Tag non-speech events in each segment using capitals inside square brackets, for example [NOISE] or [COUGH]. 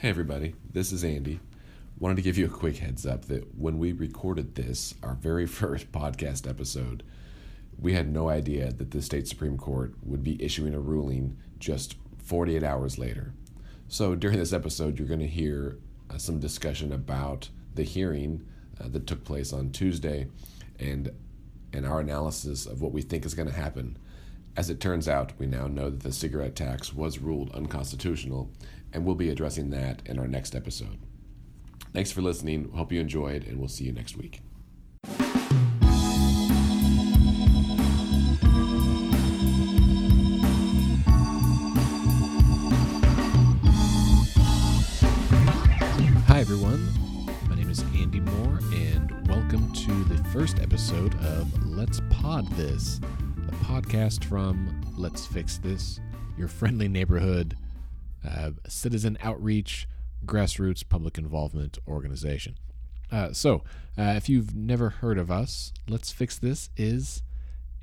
Hey, everybody, this is Andy. Wanted to give you a quick heads up that when we recorded this, our very [LAUGHS] first podcast episode, we had no idea that the state Supreme Court would be issuing a ruling just 48 hours later. So during this episode, you're going to hear uh, some discussion about the hearing uh, that took place on Tuesday and and our analysis of what we think is going to happen. As it turns out, we now know that the cigarette tax was ruled unconstitutional, and we'll be addressing that in our next episode. Thanks for listening. Hope you enjoyed, and we'll see you next week. Hi, everyone. My name is Andy Moore, and welcome to the first episode of Let's Pod This, the podcast from Let's Fix This, your friendly neighborhood uh, citizen outreach, grassroots public involvement organization. Uh, so, uh, if you've never heard of us, Let's Fix This is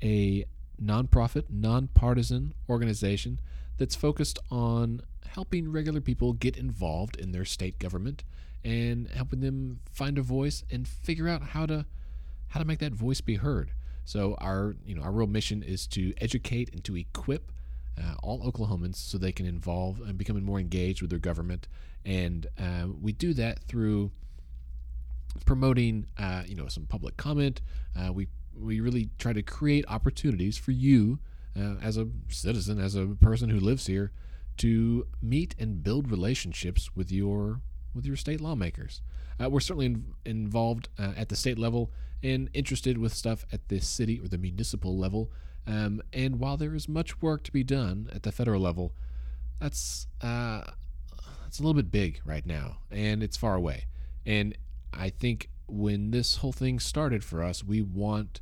a nonprofit, nonpartisan organization that's focused on helping regular people get involved in their state government and helping them find a voice and figure out how to how to make that voice be heard. So our you know our real mission is to educate and to equip uh, all Oklahomans so they can involve and become more engaged with their government, and uh, we do that through promoting uh, you know some public comment. Uh, we we really try to create opportunities for you uh, as a citizen, as a person who lives here, to meet and build relationships with your with your state lawmakers. Uh, we're certainly in, involved at the state level and interested with stuff at the city or the municipal level. Um, and while there is much work to be done at the federal level, that's uh, that's a little bit big right now, and it's far away. And I think when this whole thing started for us, we want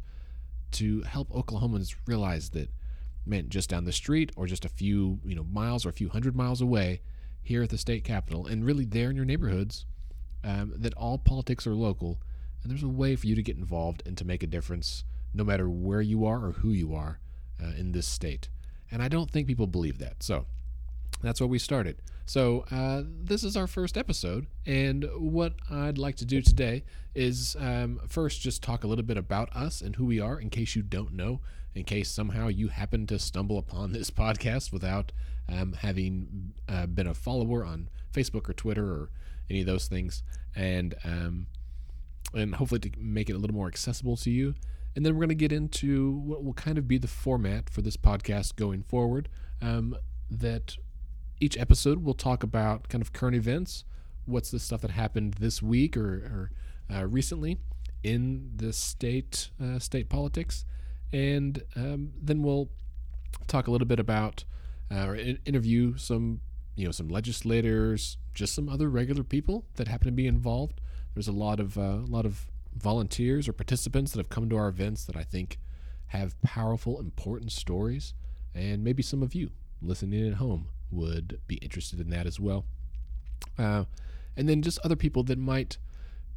to help Oklahomans realize that meant just down the street or just a few you know miles or a few hundred miles away here at the state capitol and really there in your neighborhoods um, that all politics are local and there's a way for you to get involved and to make a difference no matter where you are or who you are uh, in this state. And i don't think people believe that. So that's where we started. So uh, this is our first episode and what i'd like to do today is um, first just talk a little bit about us and who we are in case you don't know in case somehow you happen to stumble upon this [LAUGHS] podcast without um, having uh, been a follower on Facebook or Twitter or any of those things, and um, and hopefully to make it a little more accessible to you. And then we're going to get into what will kind of be the format for this podcast going forward. Um, that each episode we'll talk about kind of current events, what's the stuff that happened this week or, or uh, recently in the state uh, state politics, and um, then we'll talk a little bit about uh, or in- interview some you know some legislators, just some other regular people that happen to be involved. There's a lot of uh, a lot of volunteers or participants that have come to our events that I think have powerful, important stories, and maybe some of you listening at home would be interested in that as well. Uh, and then just other people that might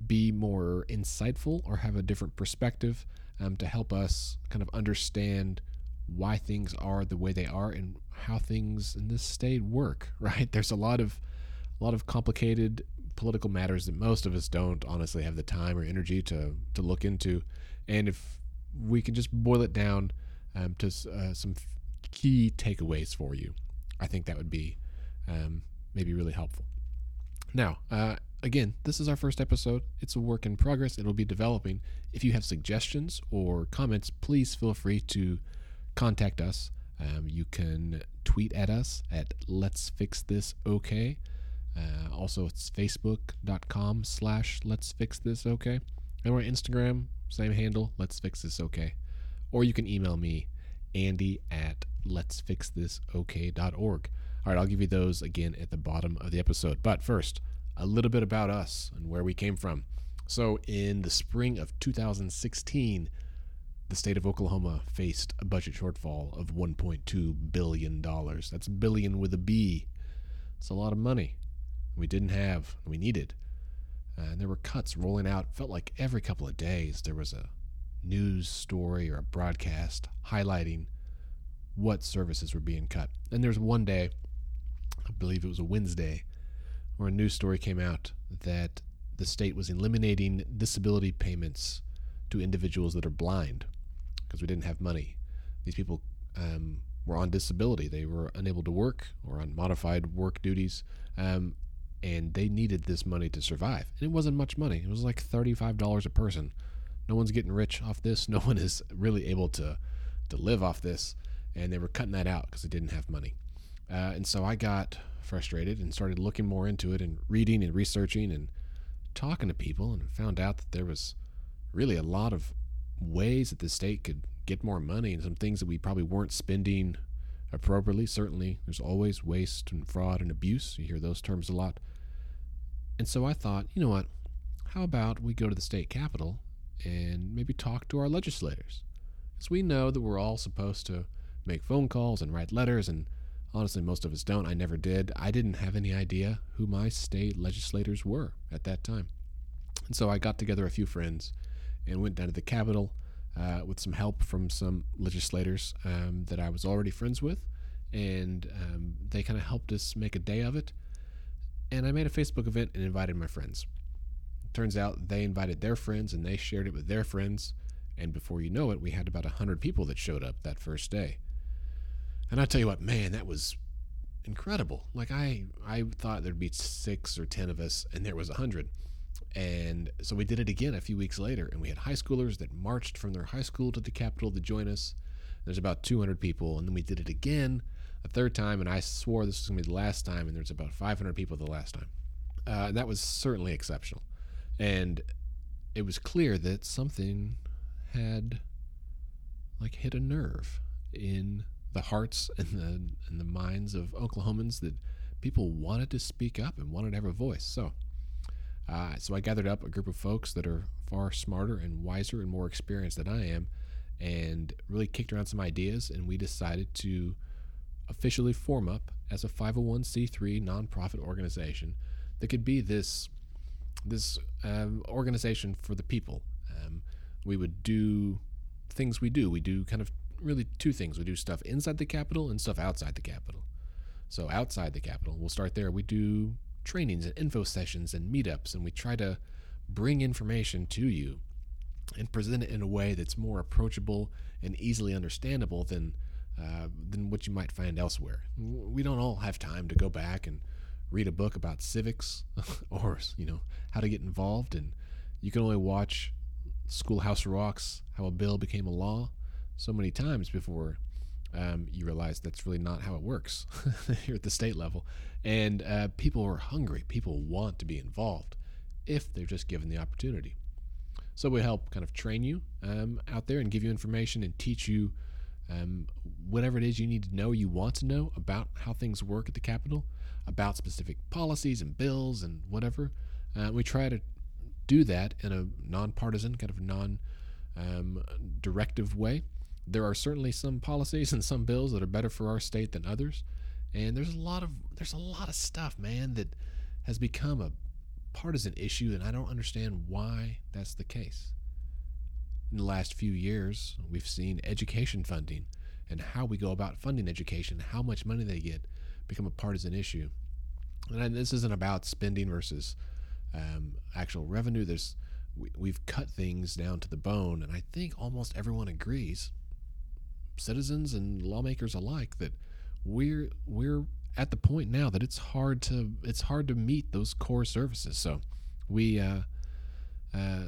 be more insightful or have a different perspective um, to help us kind of understand why things are the way they are and how things in this state work [LAUGHS] right there's a lot of a lot of complicated political matters that most of us don't honestly have the time or energy to to look into. And if we can just boil it down um, to uh, some key takeaways for you i think that would be um, maybe really helpful. Now uh, again this is our first episode. It's a work in progress. It'll be developing. If you have suggestions or comments please feel free to contact us. Um, you can tweet at us at Let's Fix This OK. Uh, also, it's facebook.com slash Let's Fix This OK. And we're on Instagram, same handle, Let's Fix This OK. Or you can email me, Andy at Let's Fix This OK.org. All right, I'll give you those again at the bottom of the episode. But first, a little bit about us and where we came from. So, in the spring of 2016, the state of Oklahoma faced a budget shortfall of $1.2 billion. That's billion with a B. It's a lot of money we didn't have, we needed. Uh, and there were cuts rolling out. Felt like every couple of days there was a news story or a broadcast highlighting what services were being cut. And there's one day, I believe it was a Wednesday, where a news story came out that the state was eliminating disability payments to individuals that are blind because we didn't have money. These people um, were on disability; they were unable to work or on modified work duties, um, and they needed this money to survive. And it wasn't much money; it was like thirty-five dollars a person. No one's getting rich off this. [LAUGHS] No one is really able to to live off this, and they were cutting that out because they didn't have money. Uh, and so I got frustrated and started looking more into it and reading and researching and talking to people and found out that there was really a lot of ways that the state could get more money and some things that we probably weren't spending appropriately. Certainly, there's always waste and fraud and abuse. You hear those terms a lot. And so I thought, you know what? How about we go to the state capitol and maybe talk to our legislators? Because we know that we're all supposed to make phone calls and write letters, and honestly, most of us don't. I never did. I didn't have any idea who my state legislators were at that time. And so I got together a few friends and went down to the Capitol uh, with some help from some legislators um, that I was already friends with. And um, they kind of helped us make a day of it. And I made a Facebook event and invited my friends. Turns out they invited their friends and they shared it with their friends. And before you know it, we had about 100 people that showed up that first day. And I tell you what, man, that was incredible. Like I I thought there'd be 6 or 10 of us and there was 100. And so we did it again a few weeks later, and we had high schoolers that marched from their high school to the Capitol to join us. There's about 200 people, and then we did it again a third time, and I swore this was going to be the last time, and there's about 500 people the last time. Uh, that was certainly exceptional. And it was clear that something had like hit a nerve in the hearts and the and the minds of Oklahomans that people wanted to speak up and wanted to have a voice. So uh, so I gathered up a group of folks that are far smarter and wiser and more experienced than I am, and really kicked around some ideas. And we decided to officially form up as a 501c3 nonprofit organization that could be this this um, organization for the people. Um, we would do things we do. We do kind of really two things. We do stuff inside the Capitol and stuff outside the Capitol. So outside the Capitol, we'll start there. We do trainings and info sessions and meetups, and we try to bring information to you and present it in a way that's more approachable and easily understandable than uh, than what you might find elsewhere. We don't all have time to go back and read a book about civics [LAUGHS] or you know how to get involved, and you can only watch Schoolhouse Rocks: How a Bill Became a Law so many times before um, you realize that's really not how it works [LAUGHS] here at the state level. And uh, people are hungry. People want to be involved if they're just given the opportunity. So we help kind of train you um, out there and give you information and teach you um, whatever it is you need to know, you want to know about how things work at the Capitol, about specific policies and bills and whatever. Uh, we try to do that in a nonpartisan, kind of non um, directive way there are certainly some policies [LAUGHS] and some bills that are better for our state than others and there's a lot of there's a lot of stuff man that has become a partisan issue and i don't understand why that's the case in the last few years we've seen education funding and how we go about funding education how much money they get become a partisan issue and this isn't about spending versus um, actual revenue there's we, we've cut things down to the bone and i think almost everyone agrees citizens and lawmakers alike that we're we're at the point now that it's hard to it's hard to meet those core services. So we uh, uh,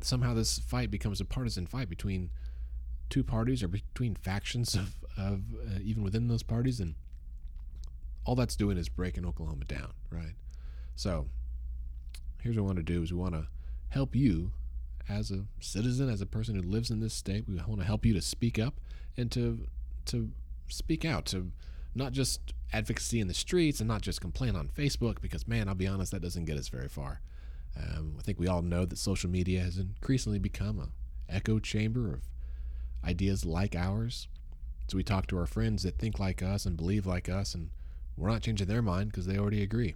somehow this fight becomes a partisan fight between two parties or between factions of of uh, even within those parties, and all that's doing is breaking Oklahoma down, right? So here's what we want to do: is we want to help you as a citizen, as a person who lives in this state, we want to help you to speak up and to to speak out, to not just advocacy in the streets and not just complain on Facebook, because man, I'll be honest, that doesn't get us very far. Um, I think we all know that social media has increasingly become a echo chamber of ideas like ours. So we talk to our friends that think like us and believe like us, and we're not changing their mind because they already agree.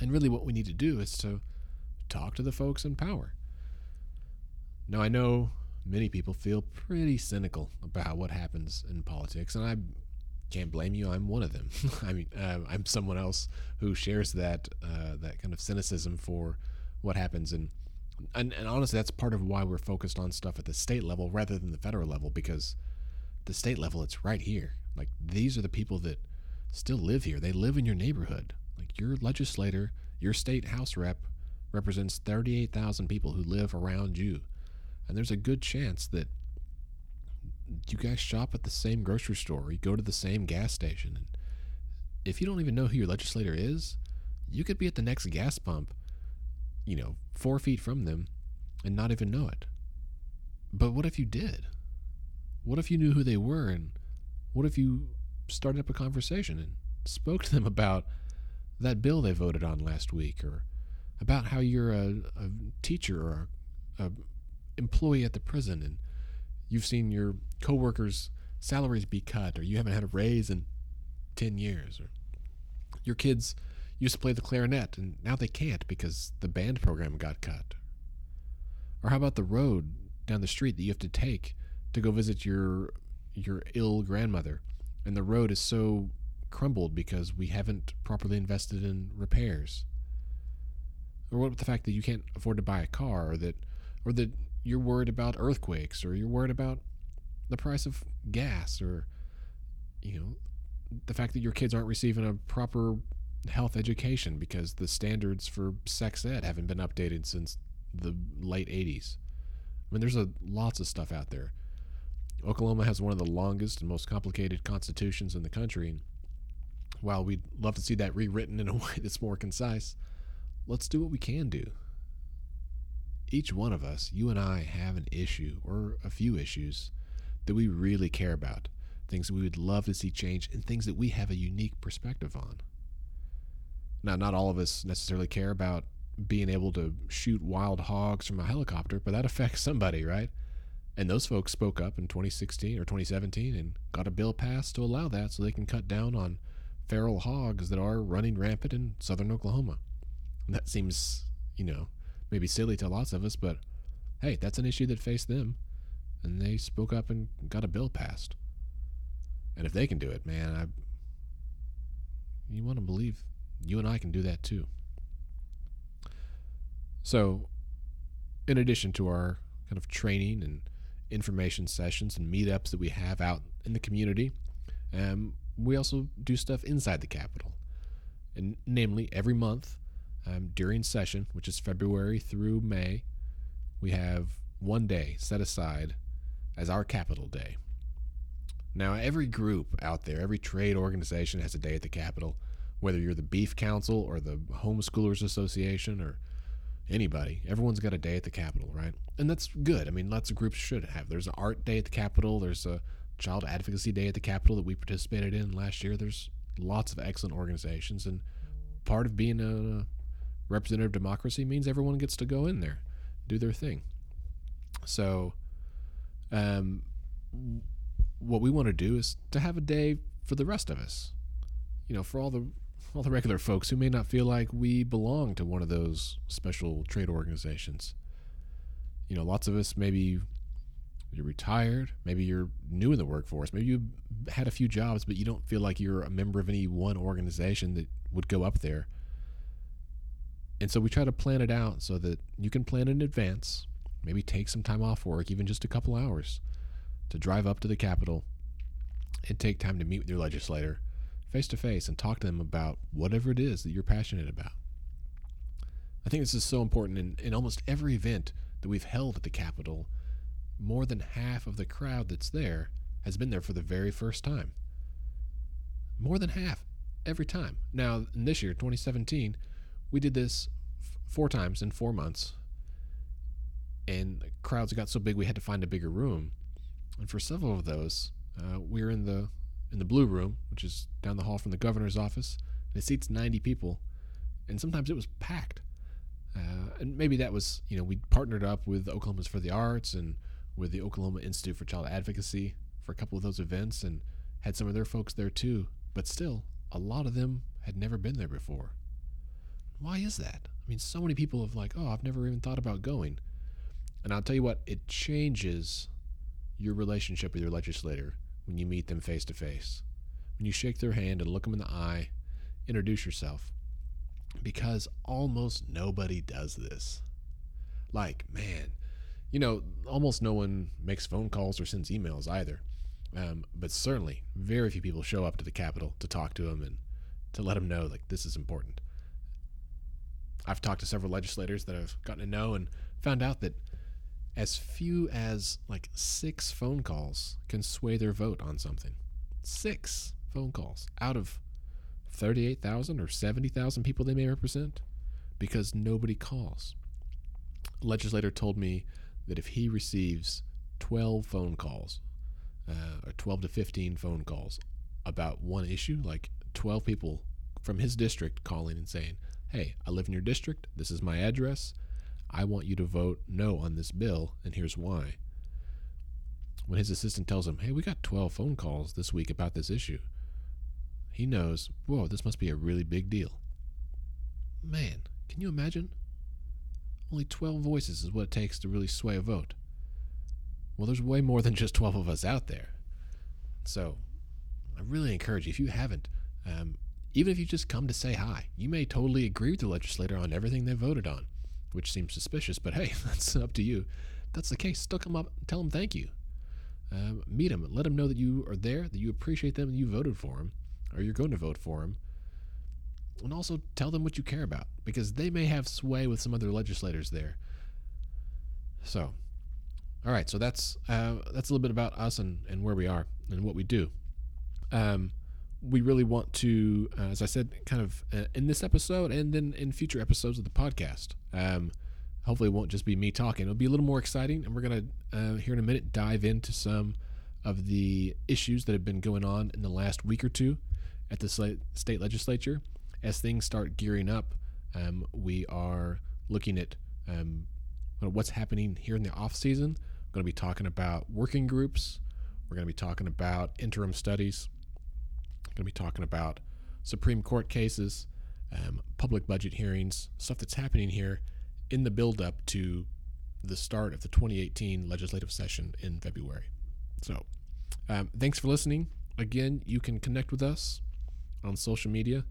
And really, what we need to do is to talk to the folks in power now, I know many people feel pretty cynical about what happens in politics, and I can't blame you. I'm one of them. [LAUGHS] I mean, uh, I'm someone else who shares that uh, that kind of cynicism for what happens, and, and and honestly, that's part of why we're focused on stuff at the state level rather than the federal level because the state level, it's right here. Like these are the people that still live here. They live in your neighborhood. Like your legislator, your state house rep represents 38,000 people who live around you. And there's a good chance that you guys shop at the same grocery store, you go to the same gas station. And if you don't even know who your legislator is, you could be at the next gas pump, you know, four feet from them and not even know it. But what if you did? What if you knew who they were? And what if you started up a conversation and spoke to them about that bill they voted on last week or about how you're a, a teacher or a, a employee at the prison and you've seen your coworkers' salaries be cut or you haven't had a raise in 10 years or your kids used to play the clarinet and now they can't because the band program got cut. Or how about the road down the street that you have to take to go visit your your ill grandmother? And the road is so crumbled because we haven't properly invested in repairs. Or what about the fact that you can't afford to buy a car or that or that you're worried about earthquakes or you're worried about the price of gas or you know the fact that your kids aren't receiving a proper health education because the standards for sex ed haven't been updated since the late 80s. I mean there's a lots of stuff out there. Oklahoma has one of the longest and most complicated constitutions in the country. And while we'd love to see that rewritten in a [LAUGHS] way that's more concise, let's do what we can do. Each one of us, you and I, have an issue or a few issues that we really care about, things that we would love to see change, and things that we have a unique perspective on. Now, not all of us necessarily care about being able to shoot wild hogs from a helicopter, but that affects somebody, right? And those folks spoke up in 2016 or 2017 and got a bill passed to allow that so they can cut down on feral hogs that are running rampant in southern Oklahoma. And that seems, you know, maybe silly to lots of us, but hey, that's an issue that faced them. And they spoke up and got a bill passed. And if they can do it, man, I you want to believe you and I can do that too. So, in addition to our kind of training and information sessions and meetups that we have out in the community. Um, we also do stuff inside the Capitol. And namely, every month um, during session, which is February through May, we have one day set aside as our Capitol Day. Now, every group out there, every trade organization has a day at the Capitol, whether you're the Beef Council or the Homeschoolers Association or anybody. Everyone's got a day at the Capitol, right? And that's good. I mean, lots of groups should have. There's an art day at the Capitol. There's a child advocacy day at the Capitol that we participated in last year. There's lots of excellent organizations, and part of being a representative democracy means everyone gets to go in there, do their thing. So, um, what we want to do is to have a day for the rest of us. You know, for all the all the regular folks who may not feel like we belong to one of those special trade organizations. You know, lots of us maybe you're retired, maybe you're new in the workforce, maybe you had a few jobs, but you don't feel like you're a member of any one organization that would go up there. And so we try to plan it out so that you can plan in advance, maybe take some time off work, even just a couple hours, to drive up to the Capitol and take time to meet with your legislator face to face and talk to them about whatever it is that you're passionate about. I think this is so important in, in almost every event that we've held at the Capitol. More than half of the crowd that's there has been there for the very first time. More than half every time. Now, this year, 2017, we did this f- four times in four months, and crowds got so big we had to find a bigger room. And for several of those, uh, we were in the in the blue room, which is down the hall from the governor's office. And it seats 90 people, and sometimes it was packed. Uh, and maybe that was, you know, we partnered up with Oklahomans for the Arts and with the Oklahoma Institute for Child Advocacy for a couple of those events and had some of their folks there too. But still, a lot of them had never been there before. Why is that? I mean, so many people have like, oh, I've never even thought about going. And I'll tell you what, it changes your relationship with your legislator when you meet them face to face. when you shake their hand and look them in the eye, introduce yourself. Because almost nobody does this. Like, man, you know, almost no one makes phone calls or sends emails either. Um, but certainly, very few people show up to the Capitol to talk to them and to let them know, like, this is important. I've talked to several legislators that I've gotten to know and found out that as few as like six phone calls can sway their vote on something. Six phone calls out of 38,000 or 70,000 people they may represent because nobody calls. A legislator told me that if he receives 12 phone calls, uh, or 12 to 15 phone calls about one issue, like 12 people from his district calling and saying, Hey, I live in your district. This is my address. I want you to vote no on this bill, and here's why. When his assistant tells him, Hey, we got 12 phone calls this week about this issue, he knows, Whoa, this must be a really big deal. Man, can you imagine? Only 12 voices is what it takes to really sway a vote. Well, there's way more than just 12 of us out there. So, I really encourage you, if you haven't, um, even if you just come to say hi, you may totally agree with the legislator on everything they voted on, which seems suspicious, but hey, [LAUGHS] that's up to you. If that's the case. Still come up tell them thank you. Um, meet them, let them know that you are there, that you appreciate them, and you voted for them, or you're going to vote for them. And also tell them what you care about, because they may have sway with some other legislators there. So, all right, so that's uh, that's a little bit about us and, and where we are and what we do. Um, we really want to, uh, as I said, kind of uh, in this episode and then in future episodes of the podcast. Um, hopefully, it won't just be me talking. It'll be a little more exciting, and we're going to, uh, here in a minute, dive into some of the issues that have been going on in the last week or two at the state legislature. As things start gearing up, um, we are looking at um, what's happening here in the off season. We're going to be talking about working groups. We're going to be talking about interim studies going to be talking about Supreme Court cases, um, public budget hearings, stuff that's happening here in the buildup to the start of the 2018 legislative session in February. So, um, thanks for listening. Again, you can connect with us on social media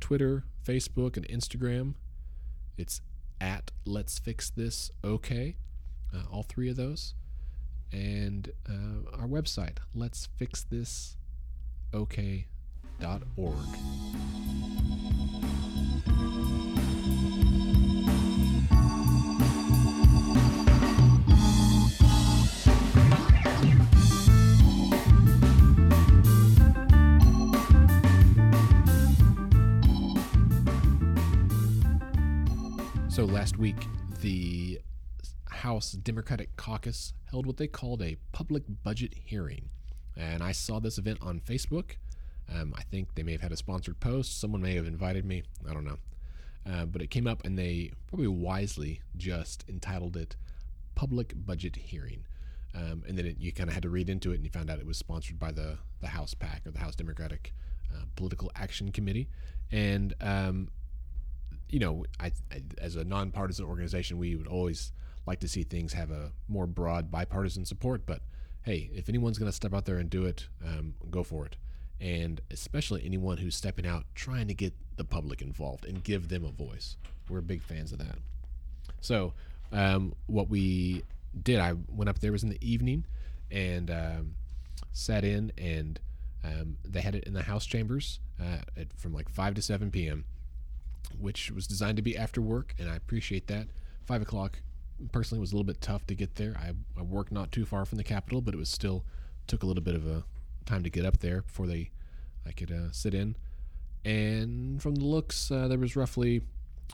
Twitter, Facebook, and Instagram. It's at Let's Fix This OK, uh, all three of those. And uh, our website, Let's Fix This OK org. So last week, the House Democratic Caucus held what they called a public budget hearing. And I saw this event on Facebook. Um, I think they may have had a sponsored post. Someone may have invited me. I don't know. Uh, but it came up and they probably wisely just entitled it Public Budget Hearing. Um, and then it, you kind of had to read into it and you found out it was sponsored by the, the House PAC or the House Democratic uh, Political Action Committee. And, um, you know, I, I, as a nonpartisan organization, we would always like to see things have a more broad bipartisan support. But hey, if anyone's going to step out there and do it, um, go for it and especially anyone who's stepping out trying to get the public involved and give them a voice. We're big fans of that. So, um, what we did, I went up there was in the evening and um, sat in, and um, they had it in the House chambers uh, at, from like 5 to 7 p.m., which was designed to be after work, and I appreciate that. 5 o'clock personally was a little bit tough to get there. I, I worked not too far from the Capitol, but it was still took a little bit of a time to get up there before they I could uh, sit in. And from the looks, uh, there was roughly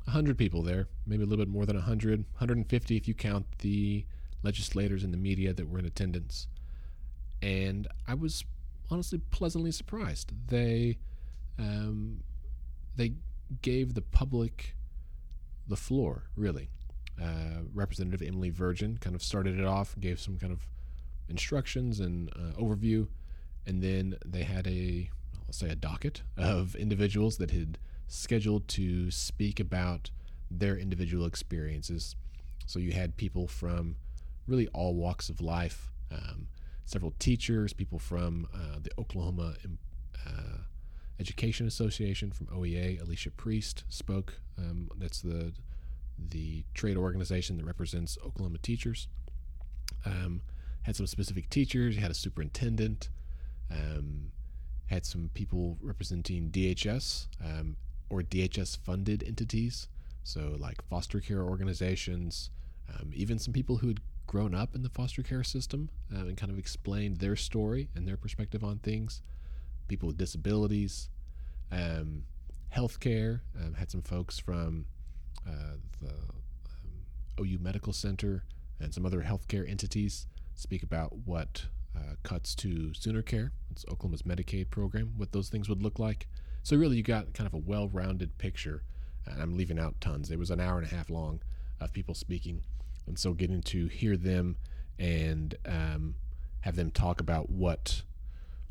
100 people there, maybe a little bit more than 100, 150 if you count the legislators and the media that were in attendance. And I was honestly pleasantly surprised. They um, they gave the public the floor, really. Uh, Representative Emily Virgin kind of started it off, gave some kind of instructions and uh, overview, and then they had a I'll say a docket of individuals that had scheduled to speak about their individual experiences. So you had people from really all walks of life, um, several teachers, people from uh, the Oklahoma uh, Education Association from OEA. Alicia Priest spoke. Um, that's the the trade organization that represents Oklahoma teachers. Um, had some specific teachers. You had a superintendent. Um, had some people representing DHS um, or DHS funded entities. So like foster care organizations, um, even some people who had grown up in the foster care system uh, and kind of explained their story and their perspective on things. People with disabilities, um, healthcare. Um, had some folks from uh, the um, OU Medical Center and some other healthcare entities speak about what uh, cuts to Sooner Care, it's Oklahoma's Medicaid program, what those things would look like. So really, you got kind of a well-rounded picture. And I'm leaving out tons. It was an hour and a half long of people speaking and so getting to hear them and um, have them talk about what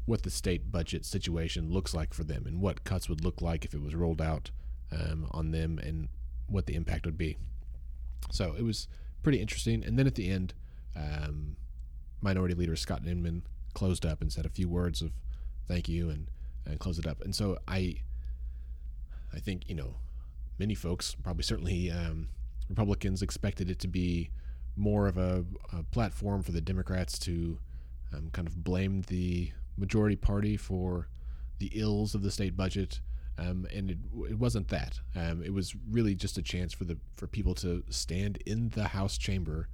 what the state budget situation looks like for them and what cuts would look like if it was rolled out um, on them and what the impact would be. So it was pretty interesting. And then at the end, um, Minority Leader Scott Inman closed up and said a few words of thank you and, and closed it up. And so I I think you know many folks probably certainly um, Republicans expected it to be more of a, a platform for the Democrats to um, kind of blame the majority party for the ills of the state budget. Um, and it, it wasn't that. Um, it was really just a chance for the for people to stand in the House chamber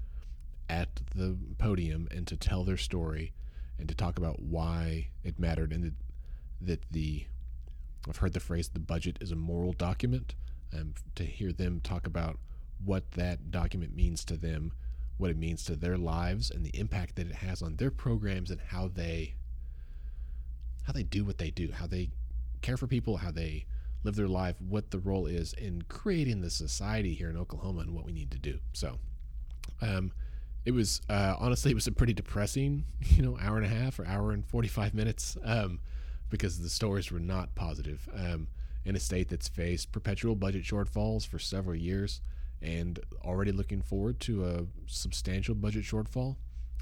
at the podium and to tell their story and to talk about why it mattered and that, the I've heard the phrase the budget is a moral document. and to hear them talk about what that document means to them, what it means to their lives, and the impact that it has on their programs and how they how they do what they do, how they care for people, how they live their life, what the role is in creating the society here in Oklahoma and what we need to do. So, um, it was uh, honestly it was a pretty depressing, [LAUGHS] you know, hour and a half or hour and forty five minutes, um, because the stories were not positive. Um, in a state that's faced perpetual budget shortfalls for several years, and already looking forward to a substantial budget shortfall.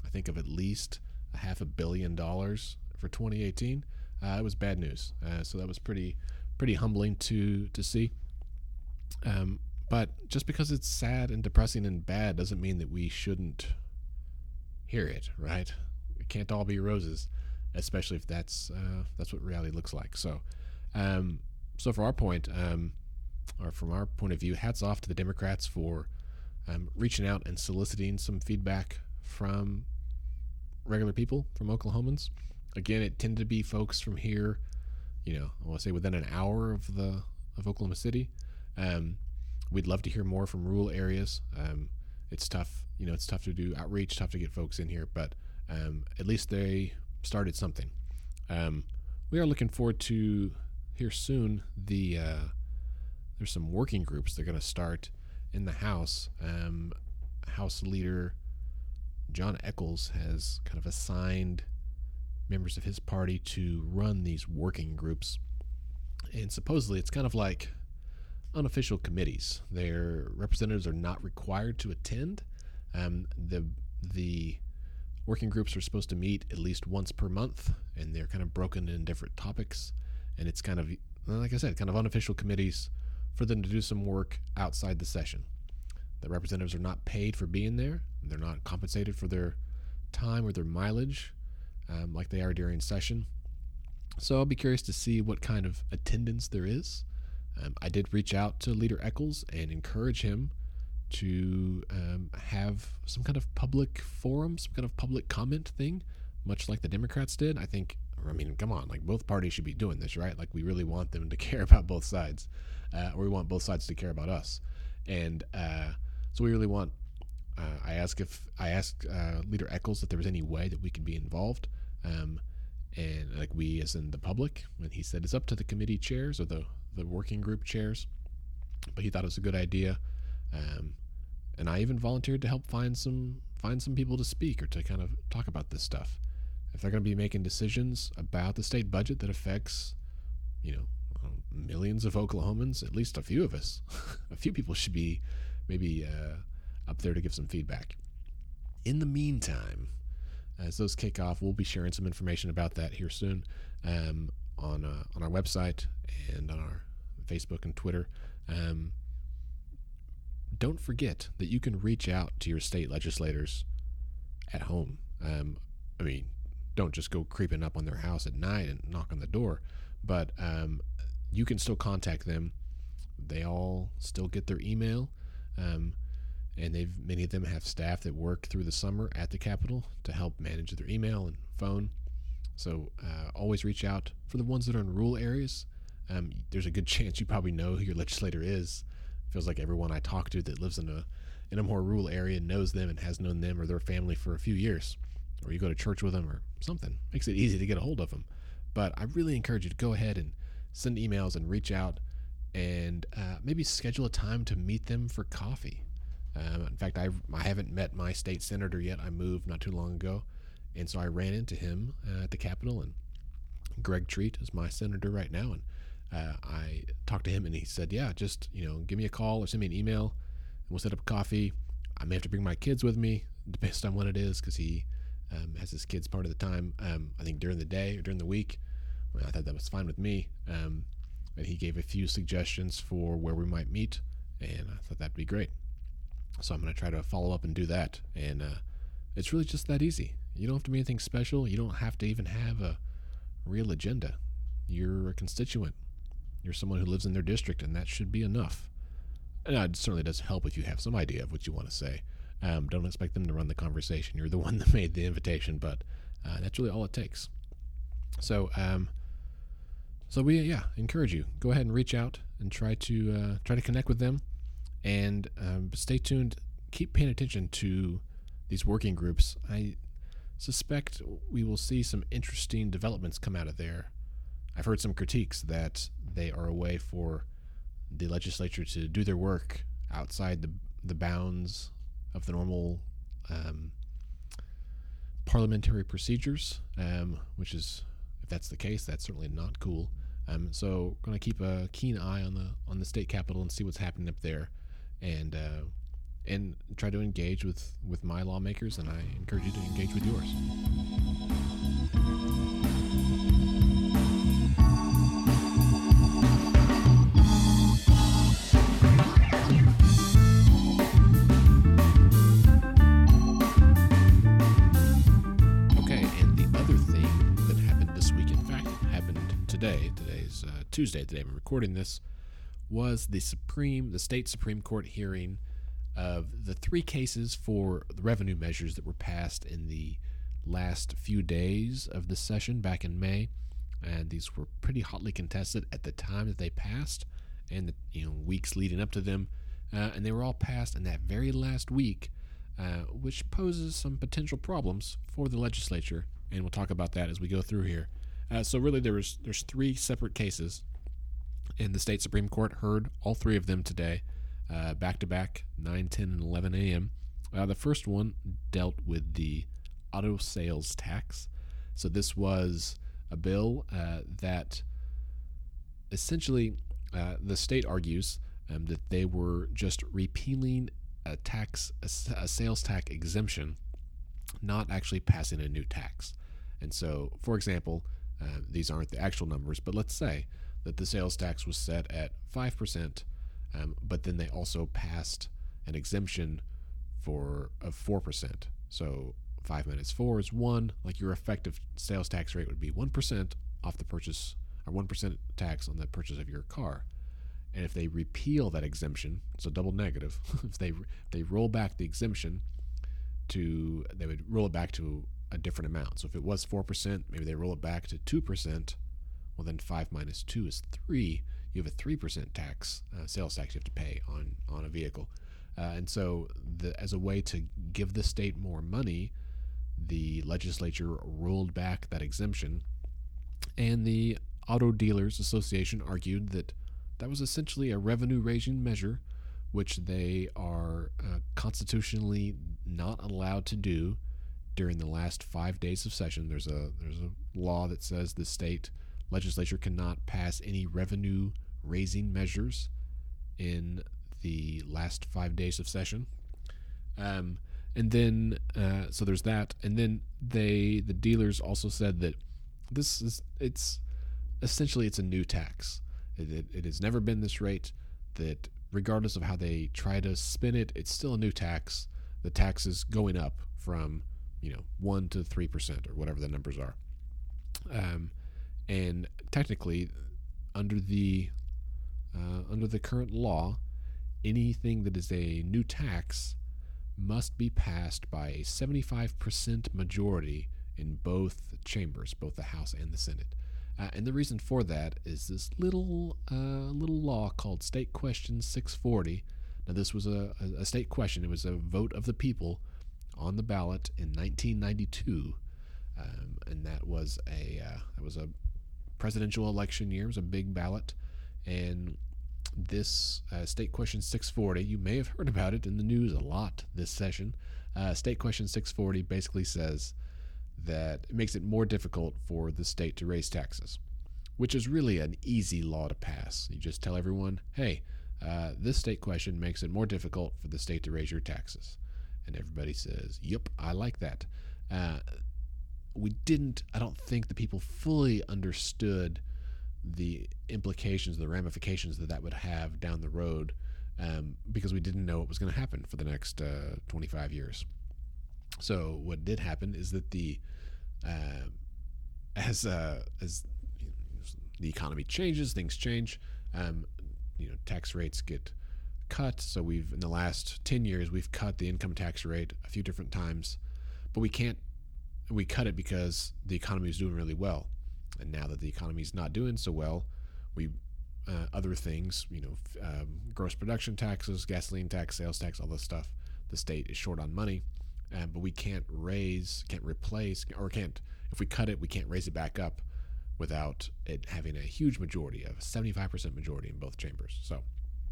I think of at least a half a billion dollars for 2018. Uh, it was bad news, uh, so that was pretty pretty humbling to to see. Um, but just because it's sad and depressing and bad doesn't mean that we shouldn't hear it, right? It can't all be roses, especially if that's uh, that's what reality looks like. So, um, so for our point, um, or from our point of view, hats off to the Democrats for um, reaching out and soliciting some feedback from regular people, from Oklahomans. Again, it tended to be folks from here, you know, I want to say within an hour of the of Oklahoma City. Um, we'd love to hear more from rural areas. Um, it's tough, you know, it's tough to do outreach, tough to get folks in here, but um, at least they started something. Um, we are looking forward to here soon the uh, there's some working groups they're going to start in the House. Um, House Leader John Echols has kind of assigned members of his party to run these working groups. And supposedly it's kind of like unofficial committees. Their representatives are not required to attend. Um, the the working groups are supposed to meet at least once per month, and they're kind of broken in different topics. And it's kind of, like I said, kind of unofficial committees for them to do some work outside the session. The representatives are not paid for being there, they're not compensated for their time or their mileage um, like they are during session. So I'll be curious to see what kind of attendance there is. Um, I did reach out to Leader Echols and encourage him to um, have some kind of public forum, some kind of public comment thing, much like the Democrats did. I think, I mean, come on, like both parties should be doing this, right? Like we really want them to [LAUGHS] care about both sides uh, or we want both sides to care about us. And uh, so we really want. Uh, I asked if I asked uh, Leader Echols if there was any way that we could be involved, um, and like we as in the public. And he said it's up to the committee chairs or the the working group chairs. But he thought it was a good idea, um, and I even volunteered to help find some find some people to speak or to kind of talk about this stuff. If they're going to be making decisions about the state budget that affects, you know, millions of Oklahomans, at least a few of us, [LAUGHS] a few people should be maybe uh, up there to give some feedback. In the meantime, as those kick off, we'll be sharing some information about that here soon. Um, on uh, on our website and on our Facebook and Twitter. Um, don't forget that you can reach out to your state legislators at home. Um, I mean, don't just go creeping up on their house at night and knock on the door, but um, you can still contact them. They all still get their email, um, and they've many of them have staff that work through the summer at the Capitol to help manage their email and phone. So uh, always reach out for the ones that are in rural areas. Um, there's a good [LAUGHS] chance you probably know who your legislator is. Feels like everyone I talk to that lives in a in a more rural area knows them and has known them or their family for a few years, or you go to church with them or something. Makes it easy to get a hold of them. But I really encourage you to go ahead and send emails and reach out and uh, maybe schedule a time to meet them for coffee. Um, in fact, I, I haven't met my state senator yet. I moved not too long ago. And so I ran into him uh, at the Capitol, and Greg Treat is my senator right now. And uh, I talked to him, and he said, "Yeah, just you know, give me a call or send me an email, and we'll set up a coffee. I may have to bring my kids with me, [LAUGHS] depends on when it is, because he um, has his kids part of the time. Um, I think during the day or during the week. Well, I thought that was fine with me. Um, and he gave a few suggestions for where we might meet, and I thought that'd be great. So I'm going to try to follow up and do that. And uh, it's really just that easy. You don't have to be anything special. You don't have to even have a real agenda. You're a constituent. You're someone who lives in their district, and that should be enough. And it certainly does help if you have some idea of what you want to say. Um, don't expect them to run the conversation. You're the [LAUGHS] one that made the invitation, but uh, that's really all it takes. So, um, so we yeah encourage you go ahead and reach out and try to uh, try to connect with them, and um, stay tuned. Keep paying attention to these working groups. I suspect we will see some interesting developments come out of there. I've heard some critiques that they are a way for the legislature to do their work outside the the bounds of the normal um, parliamentary procedures, um, which is, if that's the case, that's certainly not cool. Um, so, going to keep a keen eye on the on the state capitol and see what's happening up there, and uh, and try to engage with with my lawmakers, and I encourage you to engage with yours. Tuesday. Today I'm recording this. Was the Supreme, the state Supreme Court hearing of the three cases for the revenue measures that were passed in the last few days of the session back in May, and these were pretty hotly contested at the time that they passed, and the you know weeks leading up to them, uh, and they were all passed in that very last week, uh, which poses some potential problems for the legislature, and we'll talk about that as we go through here. Uh, so really, there was there's three separate cases, and the state supreme court heard all three of them today uh, back to back, 9, 10, and 11 a.m. Uh, the first one dealt with the auto sales tax. So this was a bill uh, that essentially the state argues um, that they were just repealing a tax, a, a sales tax exemption, not actually passing a new tax. And so, for example, uh, these aren't the actual numbers, but let's say that the sales tax was set at 5%, um, but then they also passed an exemption for of 4%. So 5 minus 4 is 1, like your effective sales tax rate would be 1% off the purchase, or 1% tax on the purchase of your car. And if they repeal that exemption, so double negative, [LAUGHS] if they if they roll back the exemption to, they would roll it back to a different amount. So if it was 4%, maybe they roll it back to 2%. Well, then 5 minus 2 is 3. You have a 3% tax, uh, sales tax you have to pay on, on a vehicle. Uh, and so, the, as a way to give the state more money, the legislature rolled back that exemption. And the Auto Dealers Association argued that that was essentially a revenue raising measure, which they are uh, constitutionally not allowed to do during the last five days of session. There's a there's a law that says the state legislature cannot pass any revenue raising measures in the last five days of session. Um, and then uh, so there's that, and then they the dealers also said that this is it's essentially it's a new tax. It, it, it has never been this rate. That regardless of how they try to spin it, it's still a new tax. The tax is going up from you know one to three percent or whatever the numbers are. Um, and technically, under the uh, under the current law, anything that is a new tax must be passed by a 75% majority in both chambers, both the House and the Senate. Uh, and the reason for that is this little uh, little law called State Question 640. Now, this was a, a, state question. It was a vote of the people on the ballot in 1992, um, and that was a uh, that was a presidential election year. It was a big ballot, and this uh, State Question 640, you may have heard about it in the news a lot this session. Uh, state Question 640 basically says that it makes it more difficult for the state to raise taxes, which is really an easy law to pass. You just tell everyone, hey, uh, this state question makes it more difficult for the state to raise your taxes. And everybody says, yep, I like that. Uh, we didn't, I don't think the people fully understood the implications, the ramifications that that would have down the road, um, because we didn't know what was going to happen for the next uh, 25 years. So what did happen is that the uh, as uh, as the economy changes, things change. Um, you know, tax rates get cut. So we've in the last 10 years we've cut the income tax rate a few different times, but we can't we cut it because the economy is doing really well. And now that the economy is not doing so well, we uh, other things, you know, um, gross production taxes, gasoline tax, sales tax, all this stuff. The state is short on money, uh, but we can't raise, can't replace, or can't. If we cut it, we can't raise it back up without it having a huge majority of 75% majority in both chambers. So,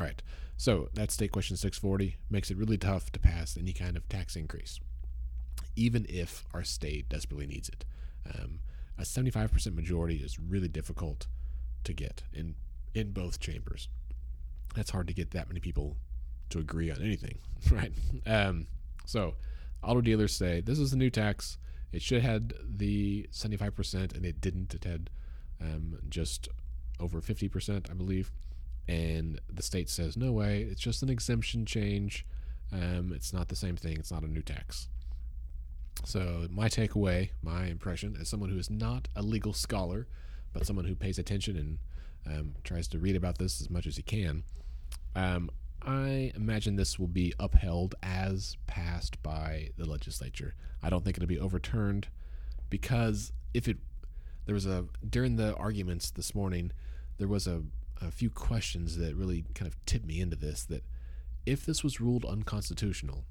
all right. So that's state question 640 makes it really tough to pass any kind of tax increase, even if our state desperately needs it. Um, a 75% majority is really difficult to get in in both chambers. That's hard to get that many people to agree on anything, [LAUGHS] right? Um, so, auto dealers say this is a new tax. It should have had the 75%, and it didn't. It had um, just over 50%, I believe. And the state says, no way, it's just an exemption change. Um, it's not the same thing, it's not a new tax. So, my takeaway, my impression, as someone who is not a legal scholar, but someone who pays attention and um, tries to read about this as much as he can, um, I imagine this will be upheld as passed by the legislature. I don't think it'll be overturned because if it, there was a, during the arguments this morning, there was a, a few questions that really kind of tipped me into this that if this was ruled unconstitutional,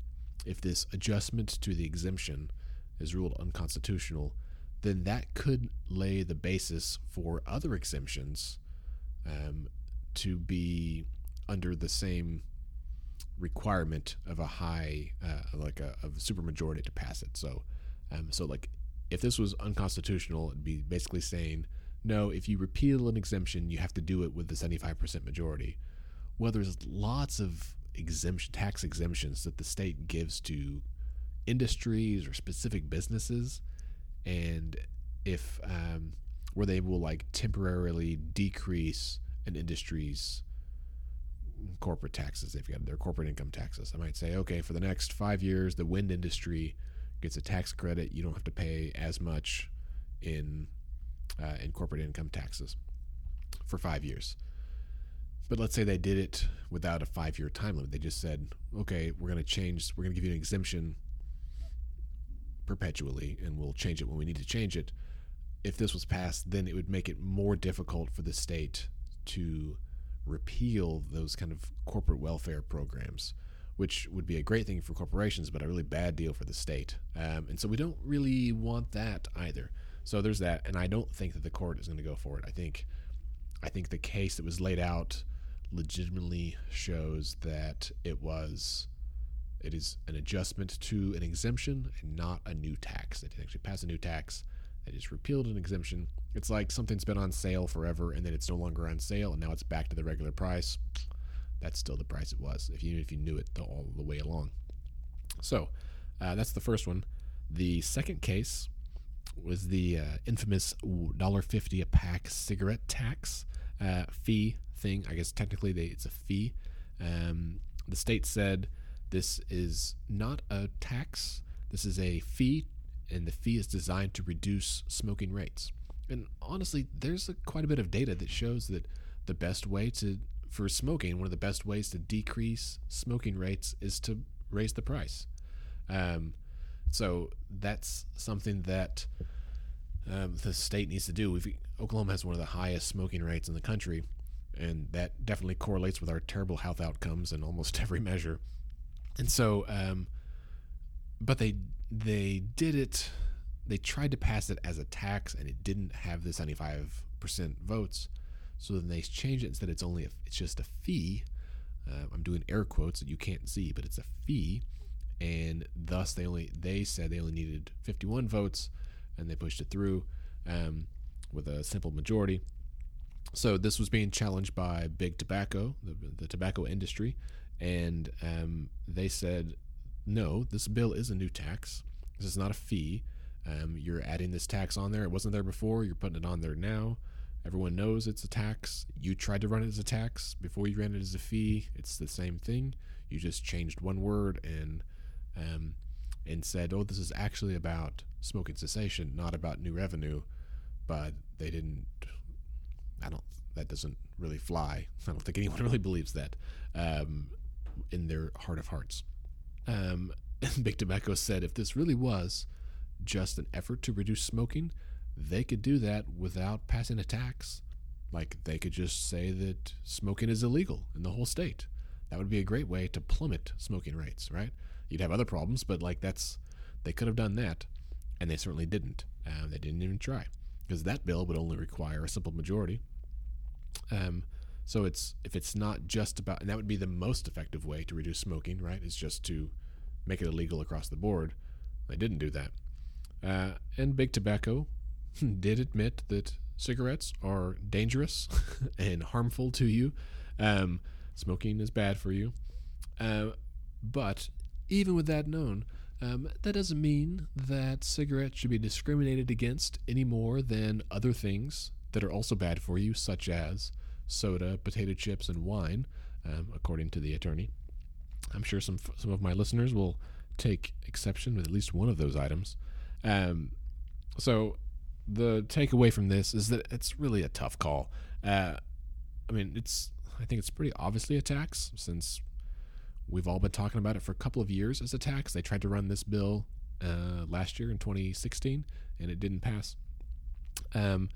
if this adjustment to the exemption is ruled unconstitutional, then that could lay the basis for other exemptions um, to be under the same requirement of a high, uh, like a, of supermajority to pass it. So, um, so like if this was unconstitutional, it'd be basically saying, no, if you repeal an exemption, you have to do it with the 75% majority. Well, there's lots of exemption tax exemptions that the state gives to industries or specific businesses, and if um, where they will like temporarily decrease an industry's corporate taxes they've got their corporate income taxes. I might say okay for the next five years the wind industry gets a tax credit. You don't have to pay as much in uh, in corporate income taxes for five years but let's say they did it without a five year time limit. They just said, okay, we're going to change, we're going to give you an exemption perpetually, and we'll change it when we need to change it. If this was passed, then it would make it more difficult for the state to repeal those kind of corporate welfare programs, which would be a great thing for corporations, but a really bad deal for the state. Um, and so we don't really want that either. So there's that, and I don't think that the court is going to go for it. I think, I think the case that was laid out legitimately shows that it was it is an adjustment to an exemption and not a new tax. They didn't actually pass a new tax. They just repealed an exemption. It's like something's been on sale forever and then it's no longer on sale and now it's back to the regular price. That's still the price it was, if you if you knew it all the way along. So uh, that's the first one. The second case was the uh, infamous $1.50 a pack cigarette tax uh, fee thing. I guess technically they, it's a fee. Um, the state said this is not a tax, this is a fee, and the fee is designed to reduce smoking rates. And honestly, there's a, quite a bit of data that shows that the best way to for smoking, one of the best ways to decrease smoking rates is to raise the price. Um, so that's something that um, the state needs to do. Oklahoma has one of the highest smoking rates in the country, and that definitely correlates with our terrible health outcomes in almost [LAUGHS] every measure. And so, um, but they they did it. They tried to pass it as a tax, and it didn't have the seventy five percent votes. So then they changed it instead. It's only a, it's just a fee. Uh, I'm doing air quotes that you can't see, but it's a fee, and thus they only they said they only needed 51 votes, and they pushed it through um, with a simple majority. So this was being challenged by big tobacco, the, the tobacco industry, and um, they said, no, this bill is a new tax. This is not a fee. Um, you're adding this tax on there. It wasn't there before. You're putting it on there now. Everyone knows it's a tax. You tried to run it as a tax before you ran it as a fee. It's the same thing. You just changed one word and um, and said, "Oh, this is actually about smoking cessation, not about new revenue." But they didn't. I don't. That doesn't really fly. [LAUGHS] I don't think anyone [LAUGHS] really believes that um, in their heart of hearts. Um, [LAUGHS] Big Tobacco said, if this really was just an effort to reduce smoking, they could do that without passing a tax. Like they could just say that smoking is illegal in the whole state. That would be a great way to plummet smoking rates, right? You'd have other problems, but like that's they could have done that, and they certainly didn't. Uh, they didn't even try because that bill would only require a simple majority. Um, so it's if it's not just about, and that would be the most effective way to reduce smoking, right? Is just to make it illegal across the board. They didn't do that. Uh, and big tobacco [LAUGHS] did admit that cigarettes are dangerous [LAUGHS] and harmful to you. Um, smoking is bad for you. Uh, but even with that known, um, that doesn't mean that cigarettes should be discriminated against any more than other things that are also bad for you, such as soda, potato chips, and wine, um, according to the attorney. I'm sure some some of my listeners will take exception with at least one of those items. Um, so the takeaway from this is that it's really a tough call. Uh, I mean, it's I think it's pretty obviously a tax since we've all been talking about it for a couple of years as a tax. They tried to run this bill uh, last year in 2016 and it didn't pass. Um,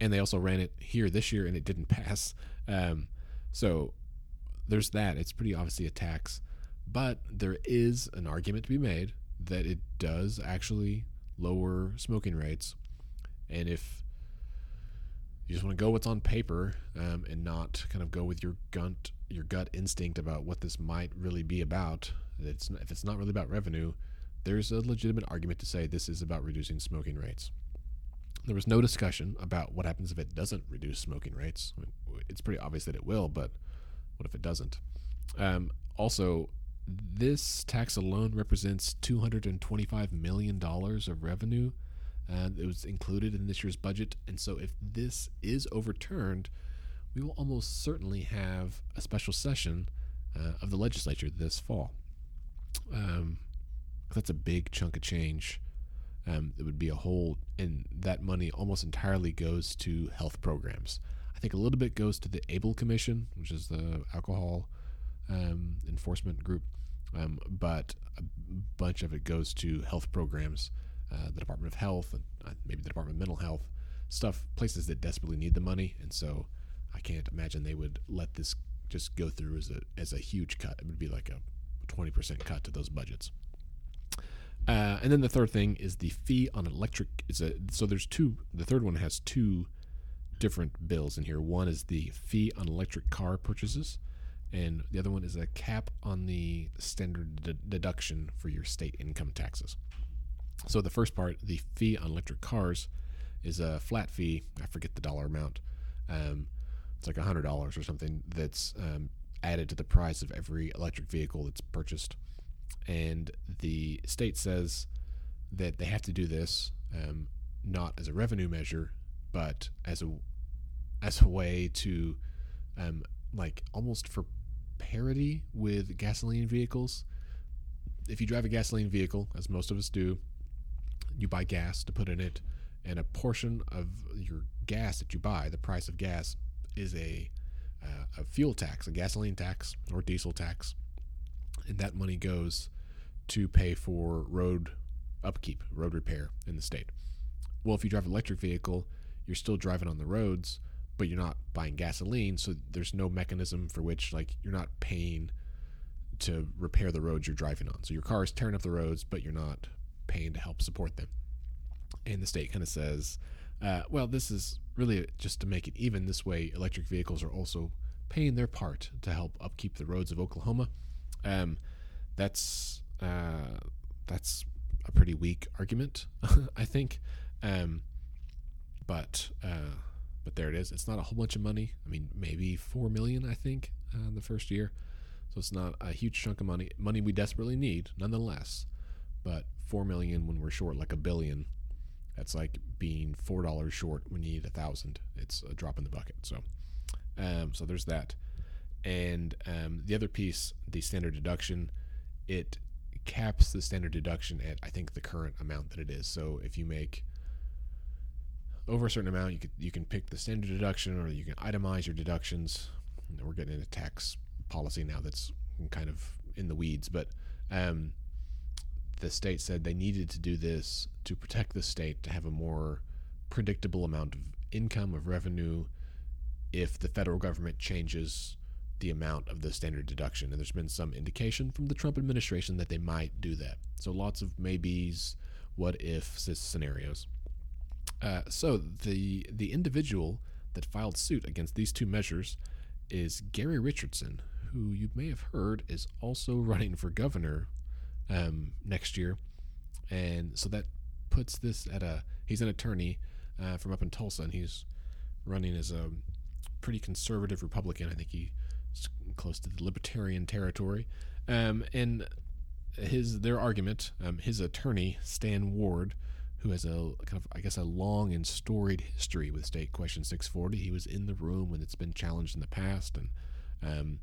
and they also ran it here this year and it didn't [LAUGHS] pass. Um, so there's that. It's pretty obviously a tax, but there is an argument to be made that it does actually lower smoking rates and if you just want to go what's on paper um, and not kind of go with your gut your gut instinct about what this might really be about, it's if it's not really about revenue, there's a legitimate argument to say this is about reducing smoking rates. There was no discussion about what happens if it doesn't reduce smoking rates. I mean, it's pretty obvious that it will, but what if it doesn't? Um, also, this tax alone represents $225 million of revenue uh, it was included in this year's budget. And so, if this is overturned, we will almost certainly have a special session uh, of the legislature this fall. Um, that's a big chunk of change. Um, it would be a whole, and that money almost entirely goes to health programs. I think a little bit goes to the ABLE Commission, which is the alcohol um, enforcement group, um, but a bunch of it goes to health programs uh, the Department of Health, and uh, maybe the Department of Mental Health, stuff, places that desperately need the money. And so I can't imagine they would let this just go through as a, as a huge cut. It would be like a 20% cut to those budgets. Uh, and then the third thing is the fee on electric. Is a so there's two. The third one has two different bills in here. One is the fee on electric car purchases, and the other one is a cap on the standard de- deduction for your state income taxes. So the first part, the fee on electric cars, is a flat fee. I forget the dollar amount. Um, it's like hundred dollars or something. That's um, added to the price of every electric vehicle that's purchased. And the state says that they have to do this um, not as a revenue measure, but as a as a way to um, like almost for parity with gasoline vehicles. If you drive a gasoline vehicle, as most of us do, you buy gas to put in it, and a portion of your gas that you buy, the price of gas, is a uh, a fuel tax, a gasoline tax or diesel tax, and that money goes to pay for road upkeep, road repair in the state. Well, if you drive an electric vehicle, you're still driving on the roads, but you're not buying gasoline, so there's no mechanism for which like you're not paying to repair the roads you're driving on. So your car is tearing up the roads, but you're not paying to help support them. And the state kind of says, uh, well, this is really just to make it even. This way, electric vehicles are also paying their part to help upkeep the roads of Oklahoma. Um, that's uh, that's a pretty weak argument, [LAUGHS] I think. Um, but uh, but there it is. It's not a whole bunch of money. I mean, maybe four million, I think, uh, the first year. So it's not a huge chunk of money. Money we desperately need, nonetheless. But four million when we're short like a billion, that's like being four dollars short when you need a thousand. It's a drop in the bucket. So, um, so there's that. And um, the other piece, the standard deduction, it caps the standard deduction at I think the current amount that it is. So if you make over a certain amount, you could you can pick the standard deduction or you can itemize your deductions. we're getting into tax policy now that's kind of in the weeds, but um, the state said they needed to do this to protect the state to have a more predictable amount of income of revenue if the federal government changes the amount of the standard deduction. And there's been some indication from the Trump administration that they might do that. So lots of maybes, what if scenarios. Uh, so the the individual that filed suit against these two measures is Gary Richardson, who you may have heard is also running for governor um, next year, and so that puts this at a. He's an attorney uh, from up in Tulsa, and he's running as a pretty conservative Republican. I think he's close to the libertarian territory, um, and his their argument. Um, his attorney Stan Ward who has a kind of, I guess, a long and storied history with State Question 640. He was in the room when it's been challenged in the past and um,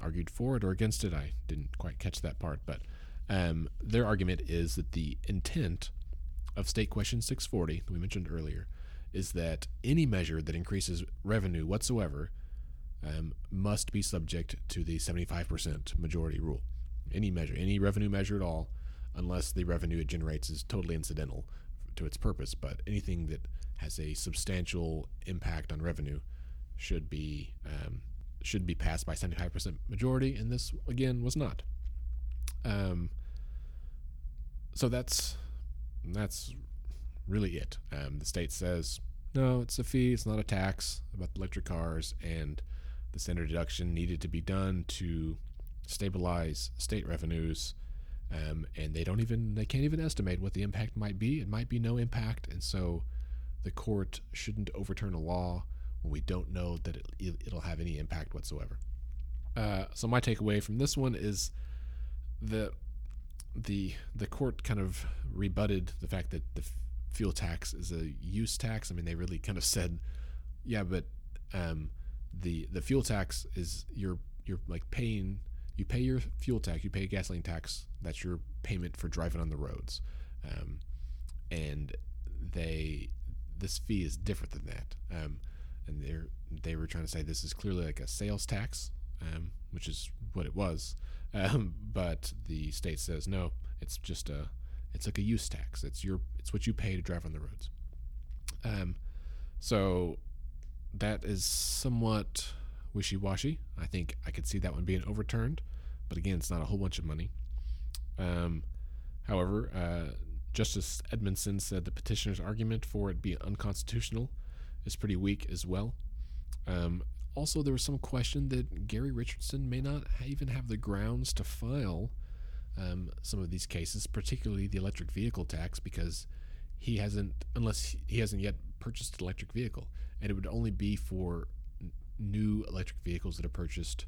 argued for it or against it. I didn't quite catch that part, but um, their argument is that the intent of State Question 640, that we mentioned earlier, is that any measure that increases revenue whatsoever um, must be subject to the 75% majority rule. Any measure, any revenue measure at all, unless the revenue it generates is totally incidental to its purpose. But anything that has a substantial impact on revenue should be um, should be passed by 75% majority, and this again was not. Um, so that's that's really it. Um, the state says no, it's a fee, it's not a tax about electric cars, and the standard deduction needed to be done to stabilize state revenues um, and they don't even they can't even estimate what the impact might be. It might be no impact, and so the court shouldn't overturn a law when we don't know that it, it'll have any impact whatsoever. Uh, so my takeaway from this one is the the the court kind of rebutted the fact that the fuel tax is a use tax. I mean, they really kind of said, yeah, but um, the the fuel tax is you're you're like paying you pay your fuel tax, you pay gasoline tax. That's your payment for driving on the roads, um, and they this fee is different than that. Um, and they they were trying to say this is clearly like a sales tax, um, which is what it was. Um, but the state says no, it's just a it's like a use tax. It's your it's what you pay to drive on the roads. Um, so that is somewhat wishy washy. I think I could see that one being overturned, but again, it's not a whole bunch of money. Um, however, uh, Justice Edmondson said the petitioner's argument for it being unconstitutional is pretty weak as well. Um, also, there was some question that Gary Richardson may not even have the grounds to file um, some of these cases, particularly the electric vehicle tax, because he hasn't, unless he hasn't yet purchased an electric vehicle, and it would only be for new electric vehicles that are purchased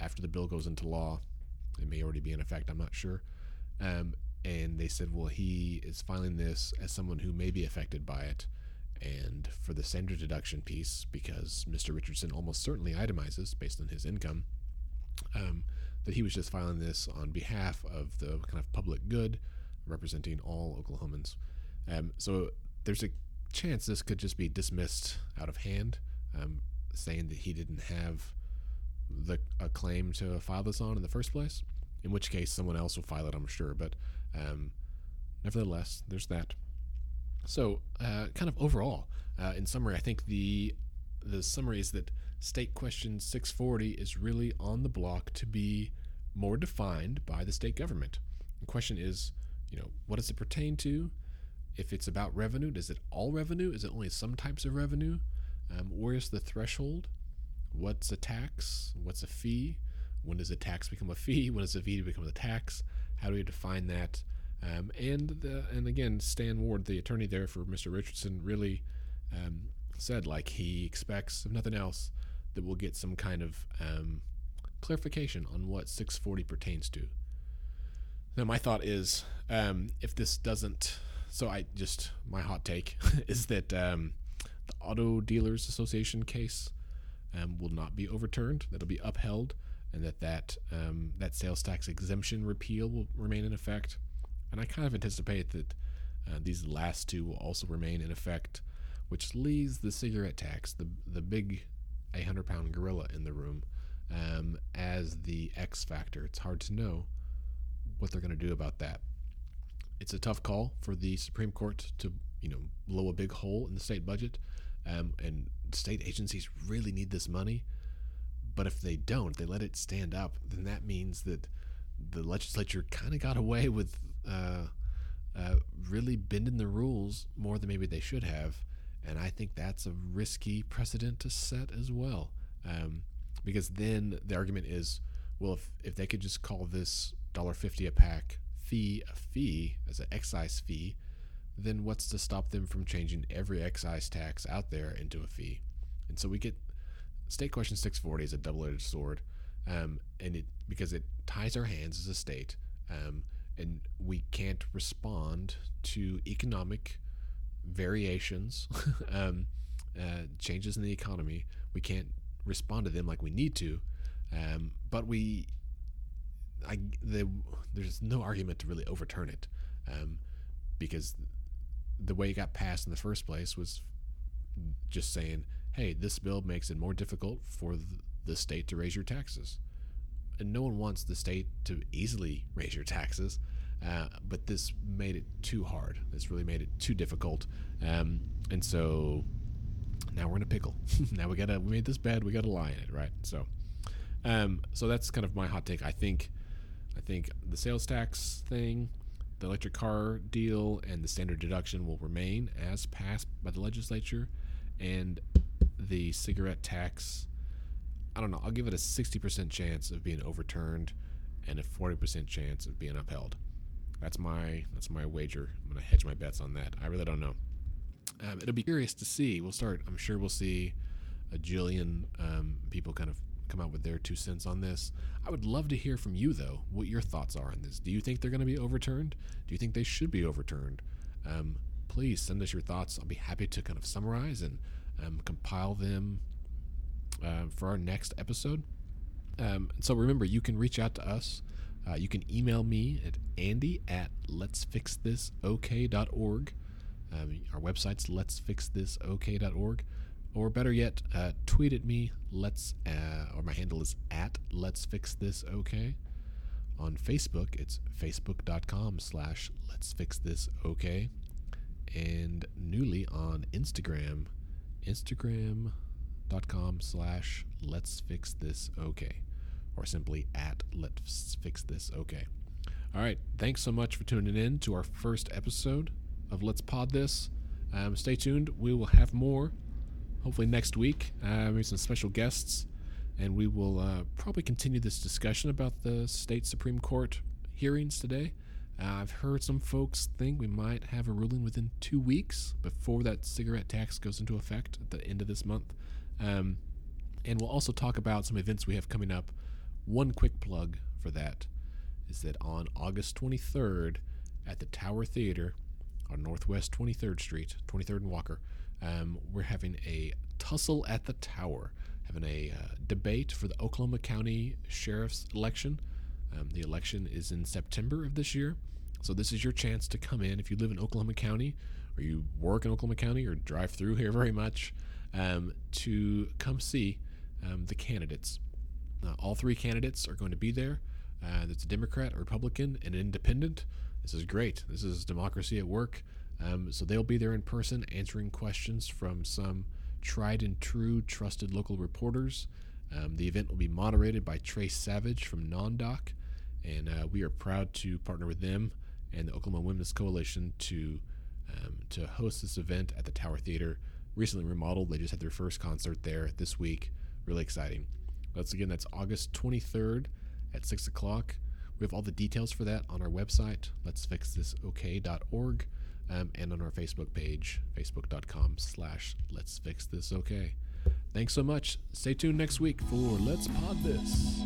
after the bill goes into law. It may already be in effect. I'm not sure. Um, and they said, well, he is filing this as someone who may be affected by it. And for the standard deduction piece, because Mr. Richardson almost certainly itemizes based on his income, um, that he was just filing this on behalf of the kind of public good, representing all Oklahomans. Um, so there's a chance this could just be dismissed out of hand, um, saying that he didn't have the a claim to file this on in the first place. In which case, someone else will file it, I'm sure. But um, nevertheless, there's that. So, uh, kind of overall, uh, in summary, I think the the summary is that State Question 640 is really on the block to be more defined by the state government. The question is, you know, what does it pertain to? If it's about revenue, does it all revenue? Is it only some types of revenue? Um, where's the threshold? What's a tax? What's a fee? When does a tax become a fee? [LAUGHS] When does a fee become a tax? How do we define that? Um, and the, and again, Stan Ward, the attorney there for Mr. Richardson, really um, said like he expects, if nothing else, that we'll get some kind of um, clarification on what 640 pertains to. Now, my thought is, um, if this doesn't, so I just my hot take [LAUGHS] is that um, the Auto Dealers Association case um, will not be overturned; that'll be upheld, and that that that sales tax exemption repeal will remain in effect. And I kind of anticipate that uh, these last two will also remain in effect, which leaves the cigarette tax, the the big 800 pound gorilla in the room, um, as the X factor. It's hard to know what they're going to do about that. It's a tough call for the Supreme Court to, you know, blow a big hole in the state budget, um, and state agencies really need this money. But if they don't, they let it stand up, then that means that the legislature kind of got away with uh, uh, really bending the rules more than maybe they should have. And I think that's a risky precedent to set as well. Um, because then the argument is well, if, if they could just call this $1.50 a pack fee a fee as an excise fee, then what's to stop them from changing every excise tax out there into a fee? And so we get state question 640 is a double-edged sword, um, and it because it ties our hands as a state, um, and we can't respond to economic variations, [LAUGHS] um, uh, changes in the economy. We can't respond to them like we need to, um, but we, I, the, there's no argument to really overturn it, um, because the way it got passed in the first place was just saying, "Hey, this bill makes it more difficult for the state to raise your taxes." And no one wants the state to easily raise your taxes, uh, but this made it too hard. This really made it too difficult, um, and so now we're in a pickle. [LAUGHS] now we gotta we made this bed, we gotta lie in it, right? So, um, so that's kind of my hot take. I think, I think the sales tax thing, the electric car deal, and the standard deduction will remain as passed by the legislature, and the cigarette tax. I don't know. I'll give it a sixty percent chance of being overturned, and a forty percent chance of being upheld. That's my that's my wager. I'm gonna hedge my bets on that. I really don't know. Um, it'll be curious to see. We'll start. I'm sure we'll see a jillion um, people kind of come out with their two cents on this. I would love to hear from you though. What your thoughts are on this? Do you think they're going to be overturned? Do you think they should be overturned? Um, please send us your thoughts. I'll be happy to kind of summarize and um, compile them uh, for our next episode. Um, so remember, you can reach out to us. Uh, you can email me at andy at letsfixthisok.org. Um, our website's letsfixthisok.org. Or better yet, uh, tweet at me. Let's uh, or my handle is at Let's Fix This OK. On Facebook, it's facebook.com slash Let's Fix This OK. And newly on Instagram, Instagram, instagram.com slash Let's Fix This OK. Or simply at Let's Fix This OK. All right. Thanks so much for tuning in to our first episode of Let's Pod This. Um, stay tuned. We will have more, hopefully next week. Uh, maybe some special guests, and we will uh, probably continue this discussion about the state Supreme Court hearings today. Uh, I've heard some folks think we might have a ruling within two weeks before that cigarette tax goes into effect at the end of this month. Um, and we'll also talk about some events we have coming up. One quick plug for that is that on August 23rd, at the Tower Theater on Northwest 23rd Street, 23rd and Walker. Um, we're having a tussle at the Tower, having a uh, debate for the Oklahoma County Sheriff's election. Um, the election is in September of this year. So this is your chance to come in if you live in Oklahoma County or you work in Oklahoma County or drive through here very much um, to come see um, the candidates. Uh, all three candidates are going to be there. Uh, it's a Democrat, a Republican, and an independent. This is great. This is democracy at work. Um, so they'll be there in person answering questions from some tried and true, trusted local reporters. Um, the event will be moderated by Tres Savage from NonDoc, and uh, we are proud to partner with them and the Oklahoma Women's Coalition to um, to host this event at the Tower Theater. Recently remodeled, they just had their first concert there this week. Really exciting. Once again, that's August 23rd at 6 o'clock. We have all the details for that on our website, let'sfixthisok.org, um, and on our Facebook page, facebook.com slash let's fix this okay. Thanks so much. Stay tuned next week for Let's Pod This.